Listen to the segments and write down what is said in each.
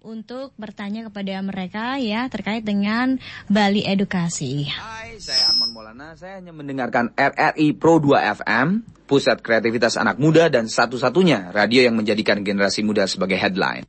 untuk bertanya kepada mereka ya terkait dengan Bali Edukasi. Hai, saya Arman Maulana. Saya hanya mendengarkan RRI Pro 2 FM, pusat kreativitas anak muda dan satu-satunya radio yang menjadikan generasi muda sebagai headline.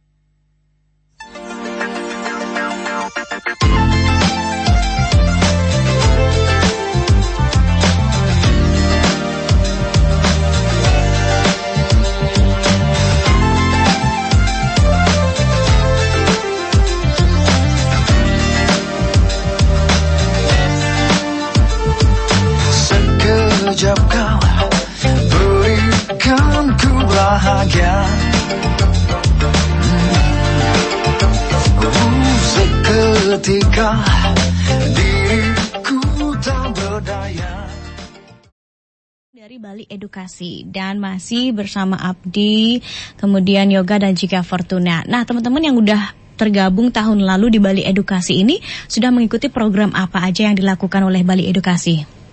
Dari Bali Edukasi dan masih bersama Abdi, kemudian Yoga dan juga Fortuna. Nah, teman-teman yang udah tergabung tahun lalu di Bali Edukasi ini sudah mengikuti program apa aja yang dilakukan oleh Bali Edukasi?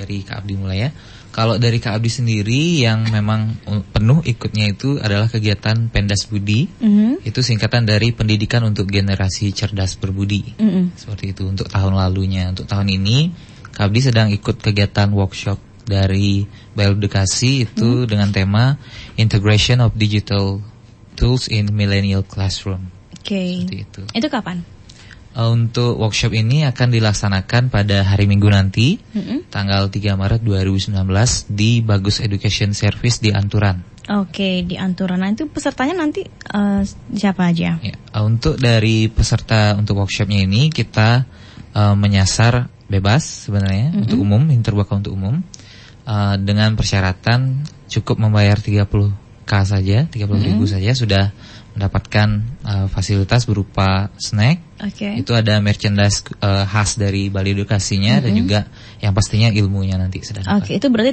dari Kak Abdi mulai ya. Kalau dari Kak Abdi sendiri yang memang uh, penuh ikutnya itu adalah kegiatan Pendas Budi. Mhm. Itu singkatan dari Pendidikan untuk Generasi Cerdas Berbudi. Mhm. Seperti itu untuk tahun lalunya. Untuk tahun ini Kak Abdi sedang ikut kegiatan workshop dari Edukasi itu dengan tema Integration of Digital Tools in Millennial Classroom. Oke. Seperti itu. Itu kapan? Uh, Untuk workshop ini akan dilaksanakan pada hari Minggu nanti, Mhm. tanggal 3 Maret 2019 di Bagus Education Service di Anturan. Oke, di Antura. Nah, itu pesertanya nanti eh, siapa aja? Ya, uh, untuk dari peserta untuk workshopnya ini kita uh, menyasar bebas sebenarnya Mhm. untuk umum, terbuka untuk umum, uh, dengan persyaratan cukup membayar 30 k saja, 30 ribu Mhm. saja sudah mendapatkan uh, fasilitas berupa snack, Oke. Itu ada merchandise eh, khas dari Bali Edukasinya dan Mhm. juga yang pastinya ilmunya nanti sedang Oke, itu berarti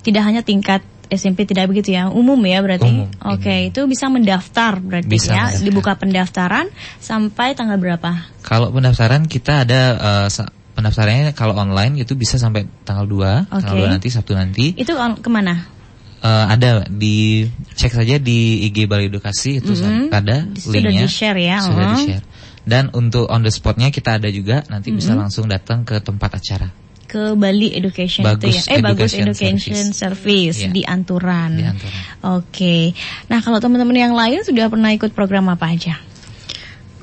tidak hanya tingkat SMP tidak begitu ya, umum ya berarti. Umum, Oke, itu bisa mendaftar berarti Bisa ya, mendaftar. dibuka pendaftaran sampai tanggal berapa? Kalau pendaftaran kita ada sa- pendaftarannya kalau online itu bisa sampai tanggal 2, Oke. tanggal 2 nanti Sabtu nanti. Itu on- ke mana? Eh, ada di cek saja di IG Bali Edukasi itu Mhm. ada Sudah linknya. di-share ya, Sudah oh. di-share. Dan untuk on the spotnya kita ada juga nanti bisa Mhm. langsung datang ke tempat acara. Ke Bali Education Bagus itu ya. Eh Bagus Education Education Service, Service. Iya. di Anturan. Di Anturan. Oke. Nah, kalau teman-teman yang lain sudah pernah ikut program apa aja?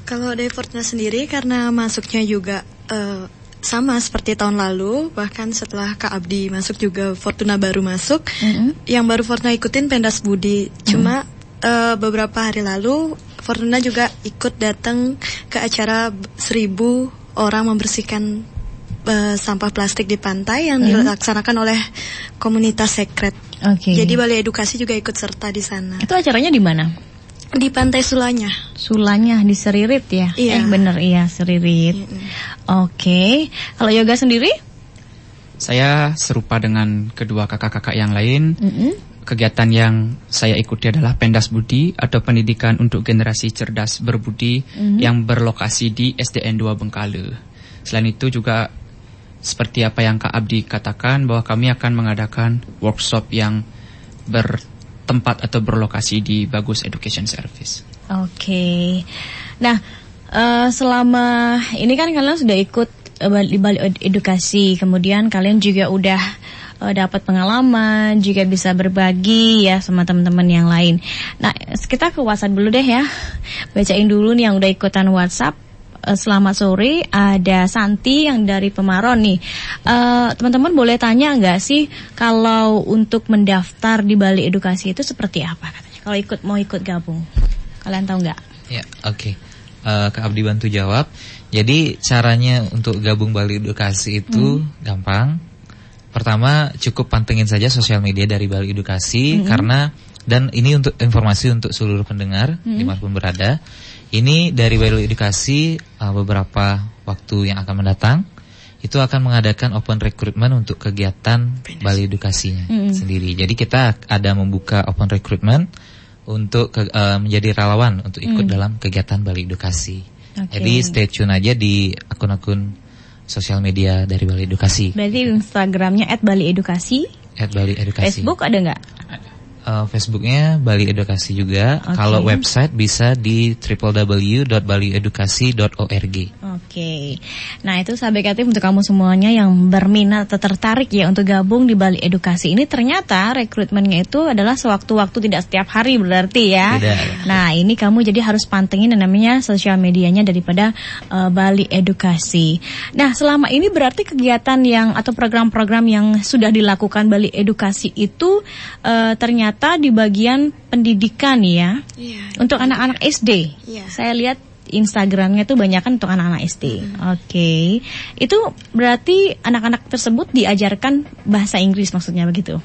Kalau dari Fortuna sendiri karena masuknya juga eh, sama seperti tahun lalu, bahkan setelah Kak Abdi masuk juga Fortuna baru masuk. Mhm. Yang baru Fortuna ikutin Pendas Budi. Cuma eh, beberapa hari lalu Fortuna juga ikut datang ke acara seribu orang membersihkan eh, sampah plastik di pantai yang Mhm. dilaksanakan oleh komunitas sekret. Oke. Jadi Balai Edukasi juga ikut serta di sana. Itu acaranya di mana? Di Pantai Sulanya. Sulanya di Seririt ya? Eh Iya. bener iya Seririt. Oke. Kalau yoga sendiri? Saya serupa dengan kedua kakak-kakak yang lain. Mm-mm. Kegiatan yang saya ikuti adalah Pendas Budi atau Pendidikan untuk Generasi Cerdas Berbudi Mhm. yang berlokasi di SDN 2 Bengkale. Selain itu juga seperti apa yang Kak Abdi katakan bahwa kami akan mengadakan workshop yang bertempat atau berlokasi di Bagus Education Service. Oke. Nah, eh, selama ini kan kalian sudah ikut bal- di Edukasi, kemudian kalian juga udah eh, dapat pengalaman, juga bisa berbagi ya sama teman-teman yang lain. Nah, kita ke WhatsApp dulu deh ya. Bacain dulu nih yang udah ikutan WhatsApp. Eh, Selamat sore, ada Santi yang dari Pemaron nih. Eh, Teman-teman boleh tanya nggak sih kalau untuk mendaftar di Bali Edukasi itu seperti apa katanya? Kalau ikut mau ikut gabung, kalian tahu nggak? Ya, oke. Eh, Kak Abdi bantu jawab. Jadi caranya untuk gabung Bali Edukasi itu gampang. Pertama cukup pantengin saja sosial media dari Bali Edukasi Mhm. karena dan ini untuk informasi untuk seluruh pendengar Mhm. di mana pun berada. Ini dari Bali Edukasi eh, beberapa waktu yang akan mendatang itu akan mengadakan open recruitment untuk kegiatan Bali Edukasinya Mhm. sendiri. Jadi kita ada membuka open recruitment untuk ke- eh, menjadi relawan untuk ikut Hmm. dalam kegiatan Bali Edukasi. Oke. Jadi stay tune aja di akun-akun sosial media dari Bali Edukasi. Berarti Instagramnya @baliedukasi, At Bali Edukasi. Facebook ada nggak? Eh, Facebooknya Bali Edukasi juga. Oke. Kalau website bisa di www.baliedukasi.org. Oke, nah itu sahabat kreatif untuk kamu semuanya yang berminat atau tertarik ya untuk gabung di Bali Edukasi ini ternyata rekrutmennya itu adalah sewaktu-waktu tidak setiap hari berarti ya. Tidak. Nah ini kamu jadi harus pantengin yang namanya sosial medianya daripada eh, Bali Edukasi. Nah selama ini berarti kegiatan yang atau program-program yang sudah dilakukan Bali Edukasi itu eh, ternyata di bagian pendidikan ya. Iya. Untuk anak-anak SD. Iya. Saya lihat Instagramnya tuh banyak kan untuk anak-anak SD. Oke. Itu berarti anak-anak tersebut diajarkan bahasa Inggris maksudnya begitu.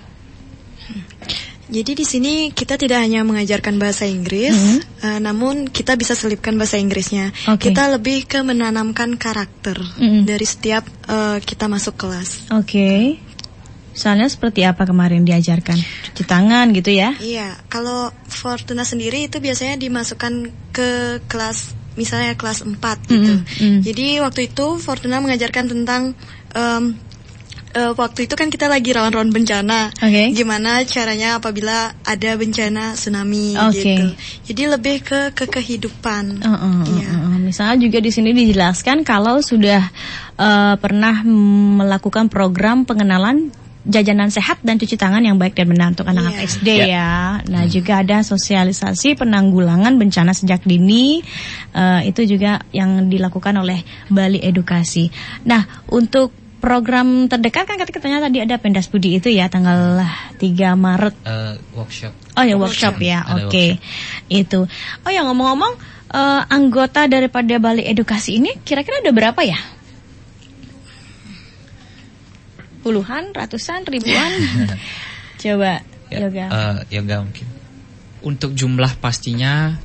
Jadi di sini kita tidak hanya mengajarkan bahasa Inggris, eh, namun kita bisa selipkan bahasa Inggrisnya. Oke. Kita lebih ke menanamkan karakter Mm-mm. dari setiap eh, kita masuk kelas. Oke. Soalnya seperti apa kemarin diajarkan? Cuci tangan gitu ya? Iya, kalau Fortuna sendiri itu biasanya dimasukkan ke kelas misalnya kelas 4 gitu. Mm, mm. Jadi waktu itu Fortuna mengajarkan tentang em, eh, waktu itu kan kita lagi rawan-rawan bencana. Oke. Gimana caranya apabila ada bencana tsunami Oke. gitu. Jadi lebih ke ke kehidupan. Uh, uh, uh, Iya. uh, uh. Misalnya juga di sini dijelaskan kalau sudah uh, pernah melakukan program pengenalan jajanan sehat dan cuci tangan yang baik dan benar untuk anak-anak Iya. SD ya. Nah juga ada sosialisasi penanggulangan bencana sejak dini uh, itu juga yang dilakukan oleh Bali Edukasi. Nah untuk program terdekat kan katanya tadi ada pendas budi itu ya tanggal 3 Maret Eh, workshop. Oh ya workshop ya, oke. Itu. Oh ya ngomong-ngomong eh, anggota daripada Bali Edukasi ini kira-kira ada berapa ya? Puluhan, ratusan, ribuan? Coba Ya, yoga. eh, yoga mungkin. Untuk jumlah pastinya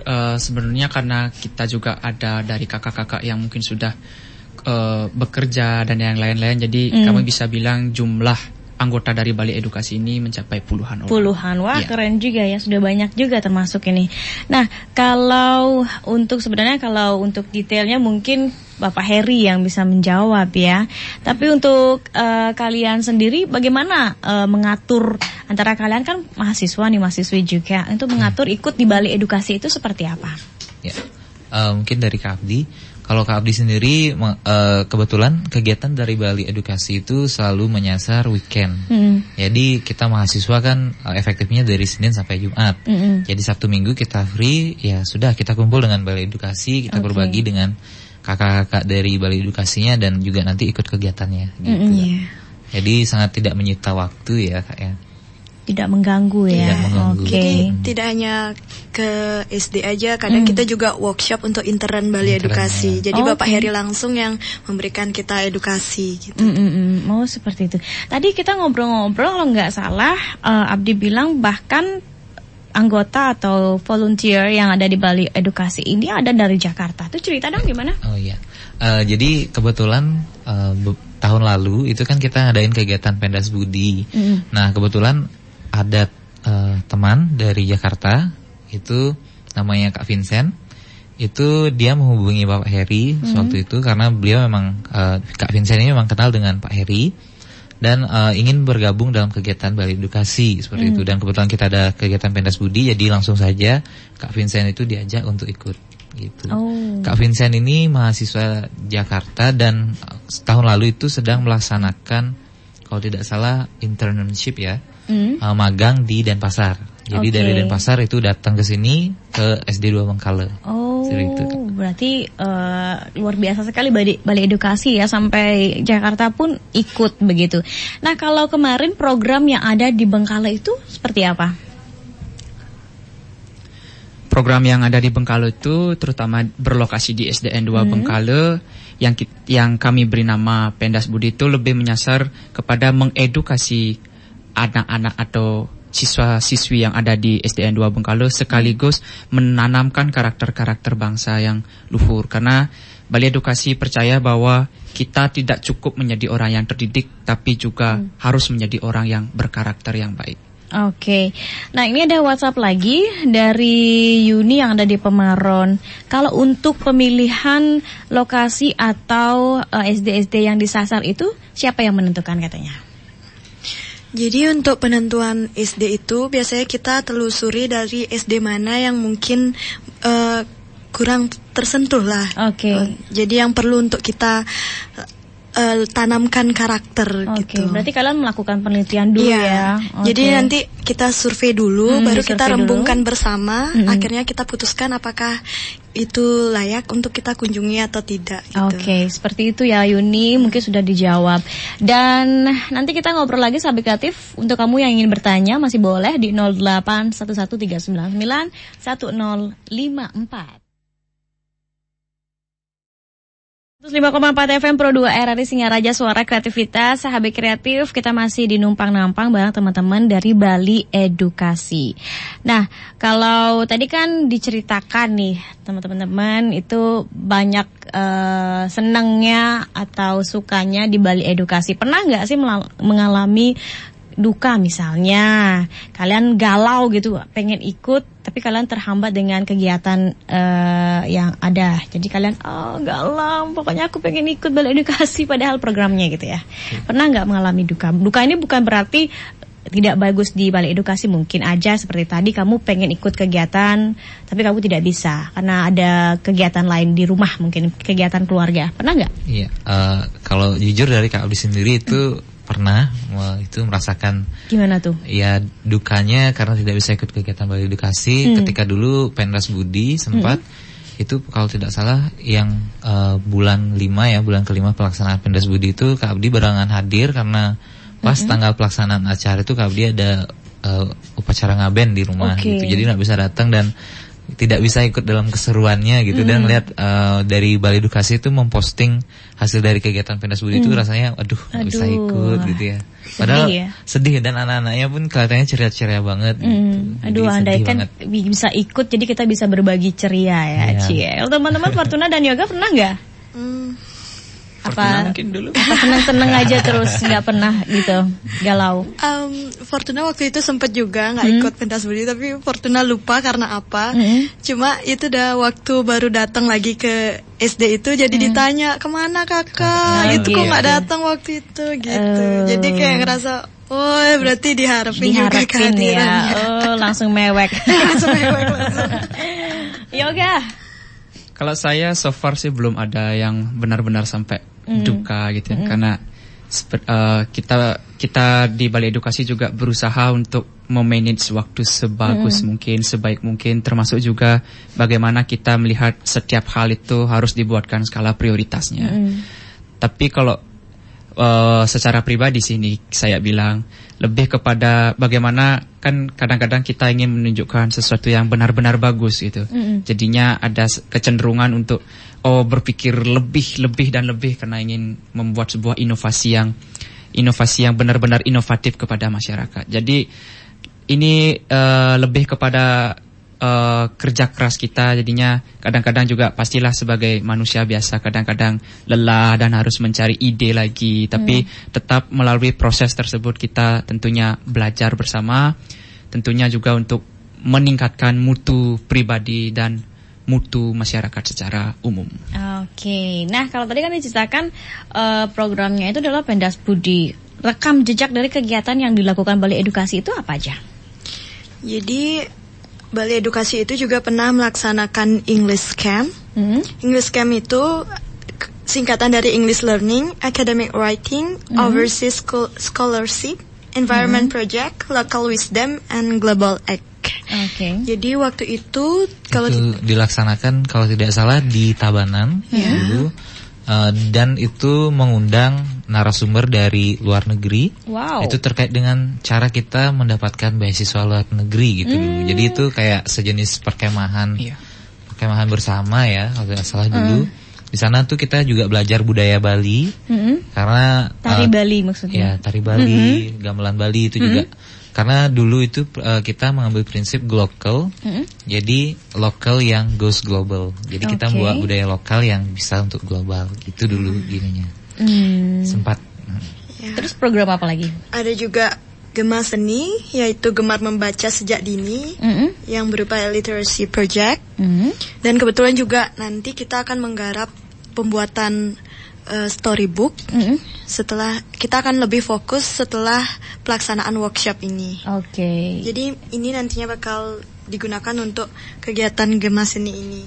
eh, sebenarnya karena kita juga ada dari kakak-kakak yang mungkin sudah eh, bekerja dan yang lain-lain jadi Hmm. kami bisa bilang jumlah anggota dari Bali Edukasi ini mencapai puluhan orang. Puluhan, wah Iya. keren juga ya, sudah banyak juga termasuk ini. Nah, kalau untuk sebenarnya kalau untuk detailnya mungkin Bapak Heri yang bisa menjawab ya. Tapi untuk eh, kalian sendiri bagaimana eh, mengatur antara kalian kan mahasiswa nih mahasiswi juga untuk mengatur ikut di Bali Edukasi itu seperti apa? Ya. Eh, mungkin dari Kak Abdi. Kalau Kak Abdi sendiri eh, kebetulan kegiatan dari Bali Edukasi itu selalu menyasar weekend. Hmm. Jadi kita mahasiswa kan eh, efektifnya dari Senin sampai Jumat. Mm-mm. Jadi Sabtu Minggu kita free, ya sudah kita kumpul dengan Bali Edukasi, kita Oke. berbagi dengan kakak-kakak dari Bali Edukasinya dan juga nanti ikut kegiatannya. Gitu. Mm-mm. Iya. Jadi sangat tidak menyita waktu ya kak ya. Tidak mengganggu ya. Tidak mengganggu. Oke. Jadi tidak hanya ke SD aja, kadang Hmm. kita juga workshop untuk intern Bali Intern, Edukasi. ya. Jadi Oh, Bapak oke. Heri langsung yang memberikan kita edukasi gitu. Mm, mm, mm. Oh seperti itu. Tadi kita ngobrol-ngobrol kalau nggak salah, eh, Abdi bilang bahkan anggota atau volunteer yang ada di Bali Edukasi ini ada dari Jakarta. Itu cerita dong gimana? Oh iya. Eh, jadi kebetulan be- tahun lalu itu kan kita ngadain kegiatan pendas budi. Mm. Nah kebetulan ada eh, teman dari Jakarta itu namanya Kak Vincent. Itu dia menghubungi Bapak Heri waktu itu karena beliau memang eh, Kak Vincent ini memang kenal dengan Pak Heri dan eh, ingin bergabung dalam kegiatan Bali Edukasi seperti itu dan kebetulan kita ada kegiatan pendas budi jadi langsung saja Kak Vincent itu diajak untuk ikut gitu. Oh. Kak Vincent ini mahasiswa Jakarta dan uh, setahun lalu itu sedang melaksanakan kalau tidak salah internship ya, Mm. uh, magang di Denpasar. Jadi Oke. dari Denpasar itu datang ke sini ke SD 2 Bengkale. Oh, Seperti itu. Berarti eh, luar biasa sekali Bali, Bali Edukasi ya sampai Jakarta pun ikut begitu. Nah kalau kemarin program yang ada di Bengkale itu seperti apa? Program yang ada di Bengkale itu terutama berlokasi di SDN 2 Hmm. Bengkale yang yang kami beri nama Pendas Budi itu lebih menyasar kepada mengedukasi anak-anak atau siswa-siswi yang ada di SDN 2 Bengkale sekaligus menanamkan karakter-karakter bangsa yang luhur karena Bali Edukasi percaya bahwa kita tidak cukup menjadi orang yang terdidik tapi juga harus menjadi orang yang berkarakter yang baik. Oke, nah ini ada WhatsApp lagi dari Yuni yang ada di Pemaron. Kalau untuk pemilihan lokasi atau eh, SD-SD yang disasar itu siapa yang menentukan katanya? Jadi untuk penentuan SD itu biasanya kita telusuri dari SD mana yang mungkin eh, kurang tersentuh lah. Oke. Eh, jadi yang perlu untuk kita eh, tanamkan karakter Oke, gitu. berarti kalian melakukan penelitian dulu Iya. ya. Jadi Oke. nanti kita survei dulu, Hmm, baru kita rembungkan dulu. bersama. Mm-mm. Akhirnya kita putuskan apakah itu layak untuk kita kunjungi atau tidak. Gitu. Oke, seperti itu ya Yuni, mungkin sudah dijawab. Dan nanti kita ngobrol lagi sahabat kreatif. Untuk kamu yang ingin bertanya masih boleh di 08113991054. 105,4 FM Pro 2 RRI Singaraja Suara Kreativitas Sahabat Kreatif. Kita masih di Numpang-Nampang bareng teman-teman dari Bali Edukasi. Nah kalau tadi kan diceritakan nih teman-teman Itu banyak eh, senangnya atau sukanya di Bali Edukasi. Pernah nggak sih mengalami duka misalnya. Kalian galau gitu pengen ikut tapi kalian terhambat dengan kegiatan eh, yang ada. Jadi kalian oh galau pokoknya aku pengen ikut balik edukasi padahal programnya gitu ya. Pernah nggak mengalami duka? Duka ini bukan berarti tidak bagus di balik edukasi mungkin aja seperti tadi kamu pengen ikut kegiatan tapi kamu tidak bisa karena ada kegiatan lain di rumah mungkin kegiatan keluarga. Pernah nggak? Iya, eh, kalau jujur dari Kak Abdi sendiri itu pernah itu merasakan gimana tuh? ya dukanya karena tidak bisa ikut kegiatan Bali Edukasi. Hmm. ketika dulu Penras Budi sempat itu kalau tidak salah yang eh, bulan 5 ya bulan kelima pelaksanaan Penras Budi itu Kak Abdi barengan hadir karena pas tanggal pelaksanaan acara itu Kak Abdi ada eh, upacara ngaben di rumah Oke. gitu. Jadi nggak bisa datang dan tidak bisa ikut dalam keseruannya gitu dan lihat eh, dari Bali Edukasi itu memposting hasil dari kegiatan Pendas Budi itu rasanya aduh nggak bisa ikut gitu ya padahal ya. sedih dan anak-anaknya pun kelihatannya ceria-ceria banget gitu. Hmm, Jadi aduh, sedih andai kan banget. bi- bisa ikut, jadi kita bisa berbagi ceria ya, Iya. Cie. Teman-teman Fortuna dan Yoga pernah nggak? Hmm, Fortuna Apa, mungkin dulu. apa seneng-seneng aja terus nggak pernah gitu, galau. um, Fortuna waktu itu sempat juga nggak ikut pentas budi, tapi Fortuna lupa karena apa. Hmm. Cuma itu udah waktu baru datang lagi ke SD itu, jadi ditanya ke mana kakak? Oh, itu kok nggak gitu. datang waktu itu gitu. Oh. Jadi kayak ngerasa, oh berarti diharapin, juga Diharapin ya, oh langsung mewek. Langsung mewek, langsung. Yoga, Kalau saya so far sih belum ada yang benar-benar sampai duka gitu ya. Karena sepe- eh, kita kita di Balai Edukasi juga berusaha untuk memanage waktu sebagus mungkin, sebaik mungkin. Termasuk juga bagaimana kita melihat setiap hal itu harus dibuatkan skala prioritasnya. Tapi kalau eh, secara pribadi sini saya bilang lebih kepada bagaimana kan kadang-kadang kita ingin menunjukkan sesuatu yang benar-benar bagus gitu. Jadinya ada kecenderungan untuk oh berpikir lebih lebih dan lebih karena ingin membuat sebuah inovasi yang inovasi yang benar-benar inovatif kepada masyarakat. Jadi ini eh, lebih kepada eh, kerja keras kita jadinya kadang-kadang juga pastilah sebagai manusia biasa kadang-kadang lelah dan harus mencari ide lagi tapi tetap melalui proses tersebut kita tentunya belajar bersama tentunya juga untuk meningkatkan mutu pribadi dan mutu masyarakat secara umum. Oke, nah kalau tadi kan diceritakan eh, programnya itu adalah Pendas Budi. Rekam jejak dari kegiatan yang dilakukan Balai Edukasi itu apa aja? Jadi Balai Edukasi itu juga pernah melaksanakan English Camp. Hmm? English Camp itu singkatan dari English Learning, Academic Writing, Overseas Schol- Scholarship, Environment Project, Local Wisdom, and Global Act. Oke. Jadi waktu itu kalau itu dilaksanakan kalau tidak salah di Tabanan Iya. dulu Eh, dan itu mengundang narasumber dari luar negeri Wow. itu terkait dengan cara kita mendapatkan beasiswa luar negeri gitu dulu jadi itu kayak sejenis perkemahan Iya. perkemahan bersama ya kalau tidak salah dulu di sana tuh kita juga belajar budaya Bali Mm-mm. karena Tari eh, Bali Ya, maksudnya. tari Bali, gamelan Bali itu juga. Karena dulu itu eh, kita mengambil prinsip global. Mm-mm. Jadi lokal yang goes global. Jadi kita Oke. buat budaya lokal yang bisa untuk global. Itu dulu gininya. Hmm. Sempat ya, Terus program apa lagi? ada juga Gemar Seni, yaitu gemar membaca sejak dini, Mm-mm. yang berupa literacy project. Mm. Dan kebetulan juga nanti kita akan menggarap pembuatan eh, storybook. Mm-mm. Setelah kita akan lebih fokus setelah pelaksanaan workshop ini. Oke. Jadi ini nantinya bakal digunakan untuk kegiatan Gema Seni ini.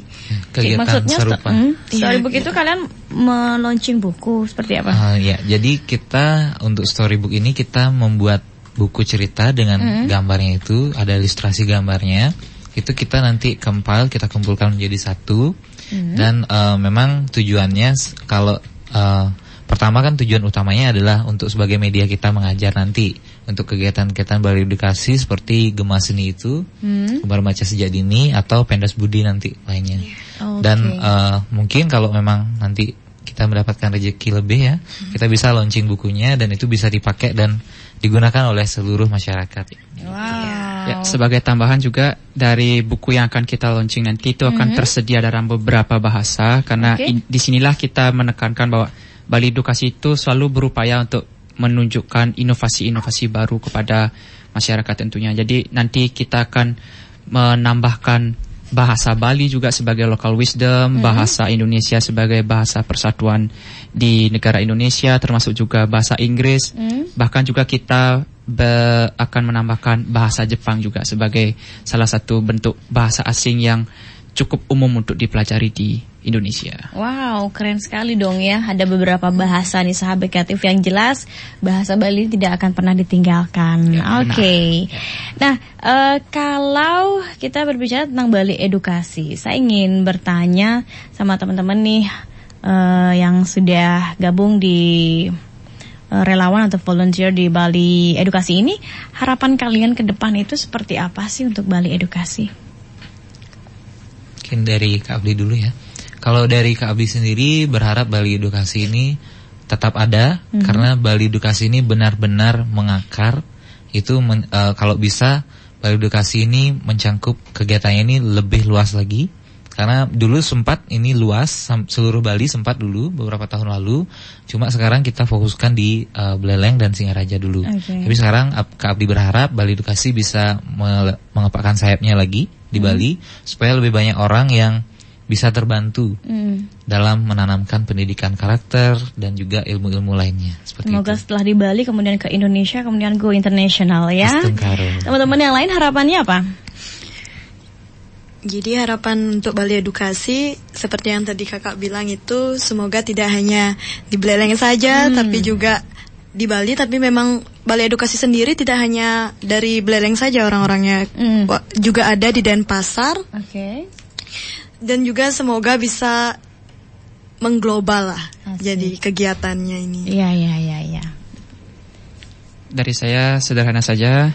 Kegiatan Maksudnya serupa. hmm, Iya, storybook iya. itu kalian meluncing buku seperti apa? Ah, ya, jadi kita untuk storybook ini kita membuat buku cerita dengan Mm. gambarnya itu, ada ilustrasi gambarnya. Itu kita nanti compile, kita kumpulkan menjadi satu. Mm. Dan eh, memang tujuannya kalau eh, pertama kan tujuan utamanya adalah untuk sebagai media kita mengajar nanti untuk kegiatan-kegiatan baru edukasi seperti Gema Seni itu, Hmm. Gemar Baca Sejak Dini atau Pendas Budi nanti lainnya. Oke. Dan eh, mungkin kalau memang nanti kita mendapatkan rezeki lebih ya, kita bisa launching bukunya dan itu bisa dipakai dan digunakan oleh seluruh masyarakat. Wow. Ya, sebagai tambahan juga dari buku yang akan kita launching nanti itu akan Mhm. tersedia dalam beberapa bahasa karena Oke. in- di sinilah kita menekankan bahwa Bali Edukasi itu selalu berupaya untuk menunjukkan inovasi-inovasi baru kepada masyarakat tentunya. Jadi nanti kita akan menambahkan bahasa Bali juga sebagai local wisdom, bahasa Indonesia sebagai bahasa persatuan di negara Indonesia termasuk juga bahasa Inggris. Hmm. Bahkan juga kita be- akan menambahkan bahasa Jepang juga sebagai salah satu bentuk bahasa asing yang cukup umum untuk dipelajari di Indonesia. Wow, keren sekali dong ya. Ada beberapa bahasa nih sahabat kreatif yang jelas bahasa Bali tidak akan pernah ditinggalkan. Ya, Oke. Nah, eh, kalau kita berbicara tentang Bali edukasi, saya ingin bertanya sama teman-teman nih eh, yang sudah gabung di relawan atau volunteer di Bali edukasi ini, harapan kalian ke depan itu seperti apa sih untuk Bali edukasi? Mungkin dari Kak Abdi dulu ya. Kalau dari Kak Abdi sendiri berharap Bali Edukasi ini tetap ada Mhm. karena Bali Edukasi ini benar-benar mengakar. Itu men- eh, kalau bisa Bali Edukasi ini mencangkup kegiatannya ini lebih luas lagi. Karena dulu sempat ini luas seluruh Bali sempat dulu beberapa tahun lalu. Cuma sekarang kita fokuskan di eh, Beleleng dan Singaraja dulu. Oke. Tapi sekarang Kak Abdi berharap Bali Edukasi bisa mele- mengepakkan sayapnya lagi di Bali supaya lebih banyak orang yang bisa terbantu Hmm. dalam menanamkan pendidikan karakter dan juga ilmu-ilmu lainnya seperti Semoga itu. setelah di Bali kemudian ke Indonesia kemudian go internasional ya. Teman-teman yang lain harapannya apa? Jadi harapan untuk Bali Edukasi seperti yang tadi kakak bilang itu semoga tidak hanya di Beleleng saja tapi juga di Bali tapi memang Bali Edukasi sendiri tidak hanya dari Beleleng saja orang-orangnya Hmm. Juga ada di Denpasar Oke. dan juga semoga bisa mengglobal lah Asik. jadi kegiatannya ini. Iya iya iya iya. Dari saya sederhana saja,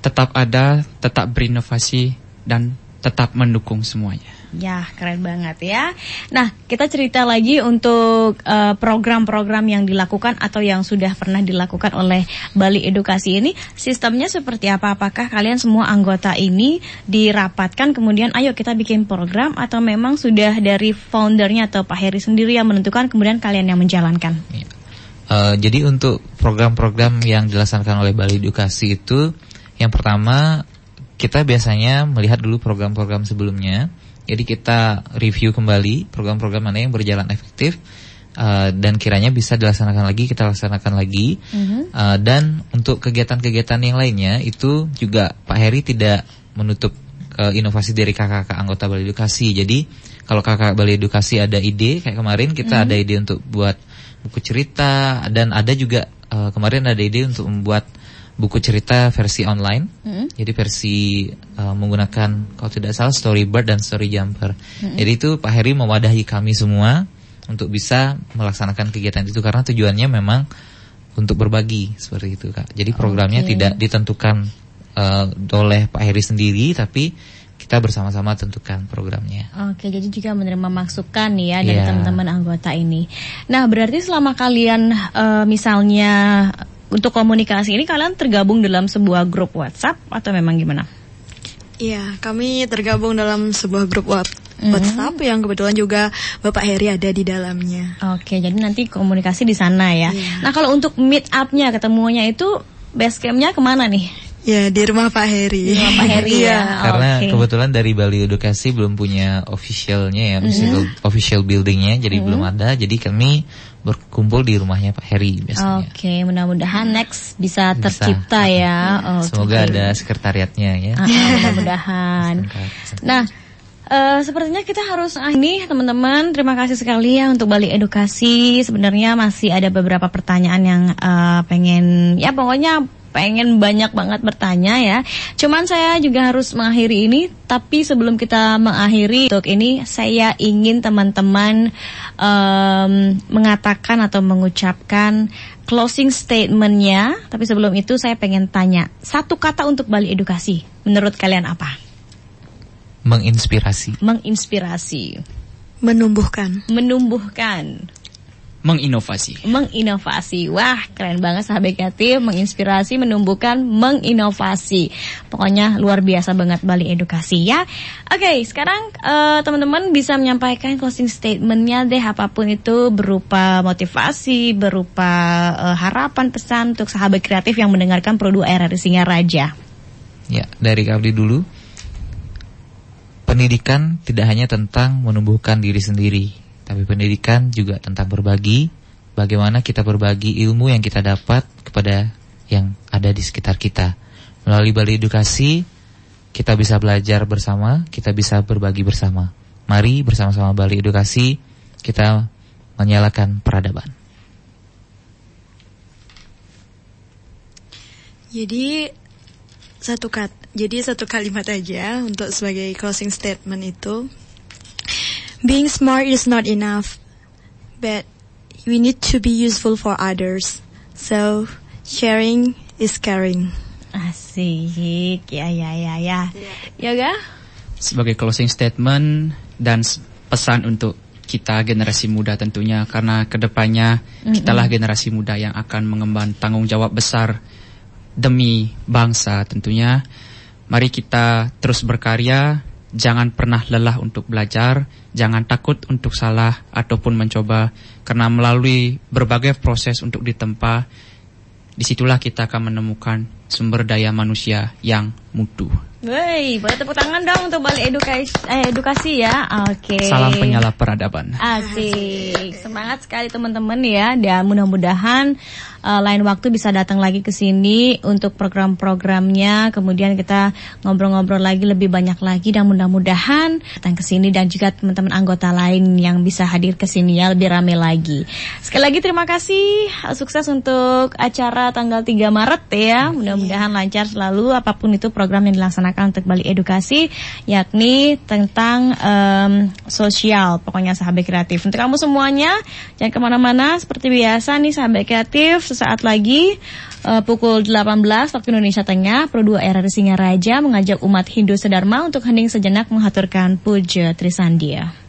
tetap ada, tetap berinovasi dan tetap mendukung semuanya. Ya, keren banget ya. Nah, kita cerita lagi untuk eh, program-program yang dilakukan atau yang sudah pernah dilakukan oleh Bali Edukasi ini. Sistemnya seperti apa? Apakah kalian semua anggota ini dirapatkan kemudian ayo kita bikin program atau memang sudah dari foundernya atau Pak Heri sendiri yang menentukan kemudian kalian yang menjalankan? Eh, jadi untuk program-program yang dilaksanakan oleh Bali Edukasi itu, yang pertama kita biasanya melihat dulu program-program sebelumnya. Jadi kita review kembali program-program mana yang berjalan efektif eh, dan kiranya bisa dilaksanakan lagi, kita laksanakan lagi. Mhm. Eh, dan untuk kegiatan-kegiatan yang lainnya itu juga Pak Heri tidak menutup ke inovasi dari kakak-kakak anggota Bali Edukasi. Jadi kalau kakak Bali Edukasi ada ide kayak kemarin kita ada ide untuk buat buku cerita dan ada juga eh, kemarin ada ide untuk membuat buku cerita versi online. Mhm. Jadi versi eh, menggunakan kalau tidak salah Storybird dan Story Jumper. Jadi itu Pak Heri mewadahi kami semua untuk bisa melaksanakan kegiatan itu karena tujuannya memang untuk berbagi seperti itu Kak. Jadi programnya Oke. tidak ditentukan eh, oleh Pak Heri sendiri tapi kita bersama-sama tentukan programnya. Oke, jadi juga menerima masukan ya dari Iya. teman-teman anggota ini. Nah, berarti selama kalian eh, misalnya untuk komunikasi ini kalian tergabung dalam sebuah grup WhatsApp atau memang gimana? Iya, kami tergabung dalam sebuah grup Mhm. WhatsApp yang kebetulan juga Bapak Heri ada di dalamnya. Oke, jadi nanti komunikasi di sana ya. Iya. Nah, kalau untuk meet up-nya ketemunya itu base camp-nya ke mana nih? Ya di rumah Pak Heri. Di rumah Pak Heri ya. Iya. Karena Oke. kebetulan dari Bali Edukasi belum punya officialnya ya, official, official buildingnya, jadi belum ada. Jadi kami berkumpul di rumahnya Pak Heri biasanya. Oke, mudah-mudahan next bisa Bisa. tercipta ya. Oke. Semoga ada sekretariatnya ya. Ah, ah, mudah-mudahan. Nah, eh, sepertinya kita harus ah, ini teman-teman. Terima kasih sekali ya untuk Bali Edukasi. Sebenarnya masih ada beberapa pertanyaan yang eh, pengen, ya pokoknya pengen banyak banget bertanya ya. Cuman saya juga harus mengakhiri ini. Tapi sebelum kita mengakhiri untuk ini, saya ingin teman-teman em, mengatakan atau mengucapkan closing statementnya. Tapi sebelum itu saya pengen tanya satu kata untuk Bali Edukasi. Menurut kalian apa? Menginspirasi. menginspirasi, Menumbuhkan. menumbuhkan, Menginovasi. menginovasi. Wah, keren banget sahabat kreatif, menginspirasi, menumbuhkan, menginovasi. Pokoknya luar biasa banget Bali Edukasi ya. Oke, sekarang eh, teman-teman bisa menyampaikan closing statementnya deh apa pun itu berupa motivasi, berupa eh, harapan pesan untuk sahabat kreatif yang mendengarkan produk RRI Singaraja. Ya, dari Kabdi dulu. Pendidikan tidak hanya tentang menumbuhkan diri sendiri, tapi pendidikan juga tentang berbagi. Bagaimana kita berbagi ilmu yang kita dapat kepada yang ada di sekitar kita. Melalui Bali Edukasi, kita bisa belajar bersama, kita bisa berbagi bersama. Mari bersama-sama Bali Edukasi, kita menyalakan peradaban. Jadi satu kat, jadi satu kalimat aja untuk sebagai closing statement itu. Being smart is not enough, but we need to be useful for others. So sharing is caring. Asik, ya ya ya ya. Yoga? sebagai closing statement dan pesan untuk kita generasi muda tentunya karena ke depannya kitalah generasi muda yang akan mengemban tanggung jawab besar demi bangsa tentunya mari kita terus berkarya jangan pernah lelah untuk belajar jangan takut untuk salah ataupun mencoba karena melalui berbagai proses untuk ditempa di situlah kita akan menemukan sumber daya manusia yang mutu Woi, boleh tepuk tangan dong untuk Bali Edukasi, eh, edukasi ya. Oke. salam penyala peradaban Asik, semangat sekali teman-teman ya. Dan mudah-mudahan eh, lain waktu bisa datang lagi ke sini untuk program-programnya. Kemudian kita ngobrol-ngobrol lagi lebih banyak lagi dan mudah-mudahan datang ke sini dan juga teman-teman anggota lain yang bisa hadir ke sini ya lebih ramai lagi. Sekali lagi terima kasih, sukses untuk acara tanggal 3 Maret ya. Mudah-mudahan lancar selalu apa pun itu program yang dilaksanakan untuk Bali Edukasi yakni tentang em, sosial pokoknya sahabat kreatif untuk kamu semuanya jangan ke mana-mana seperti biasa nih sahabat kreatif sesaat lagi eh, pukul 18 waktu Indonesia Tengah Pro 2 RRI Singaraja mengajak umat Hindu Sedharma untuk hening sejenak mengaturkan puja Trisandia.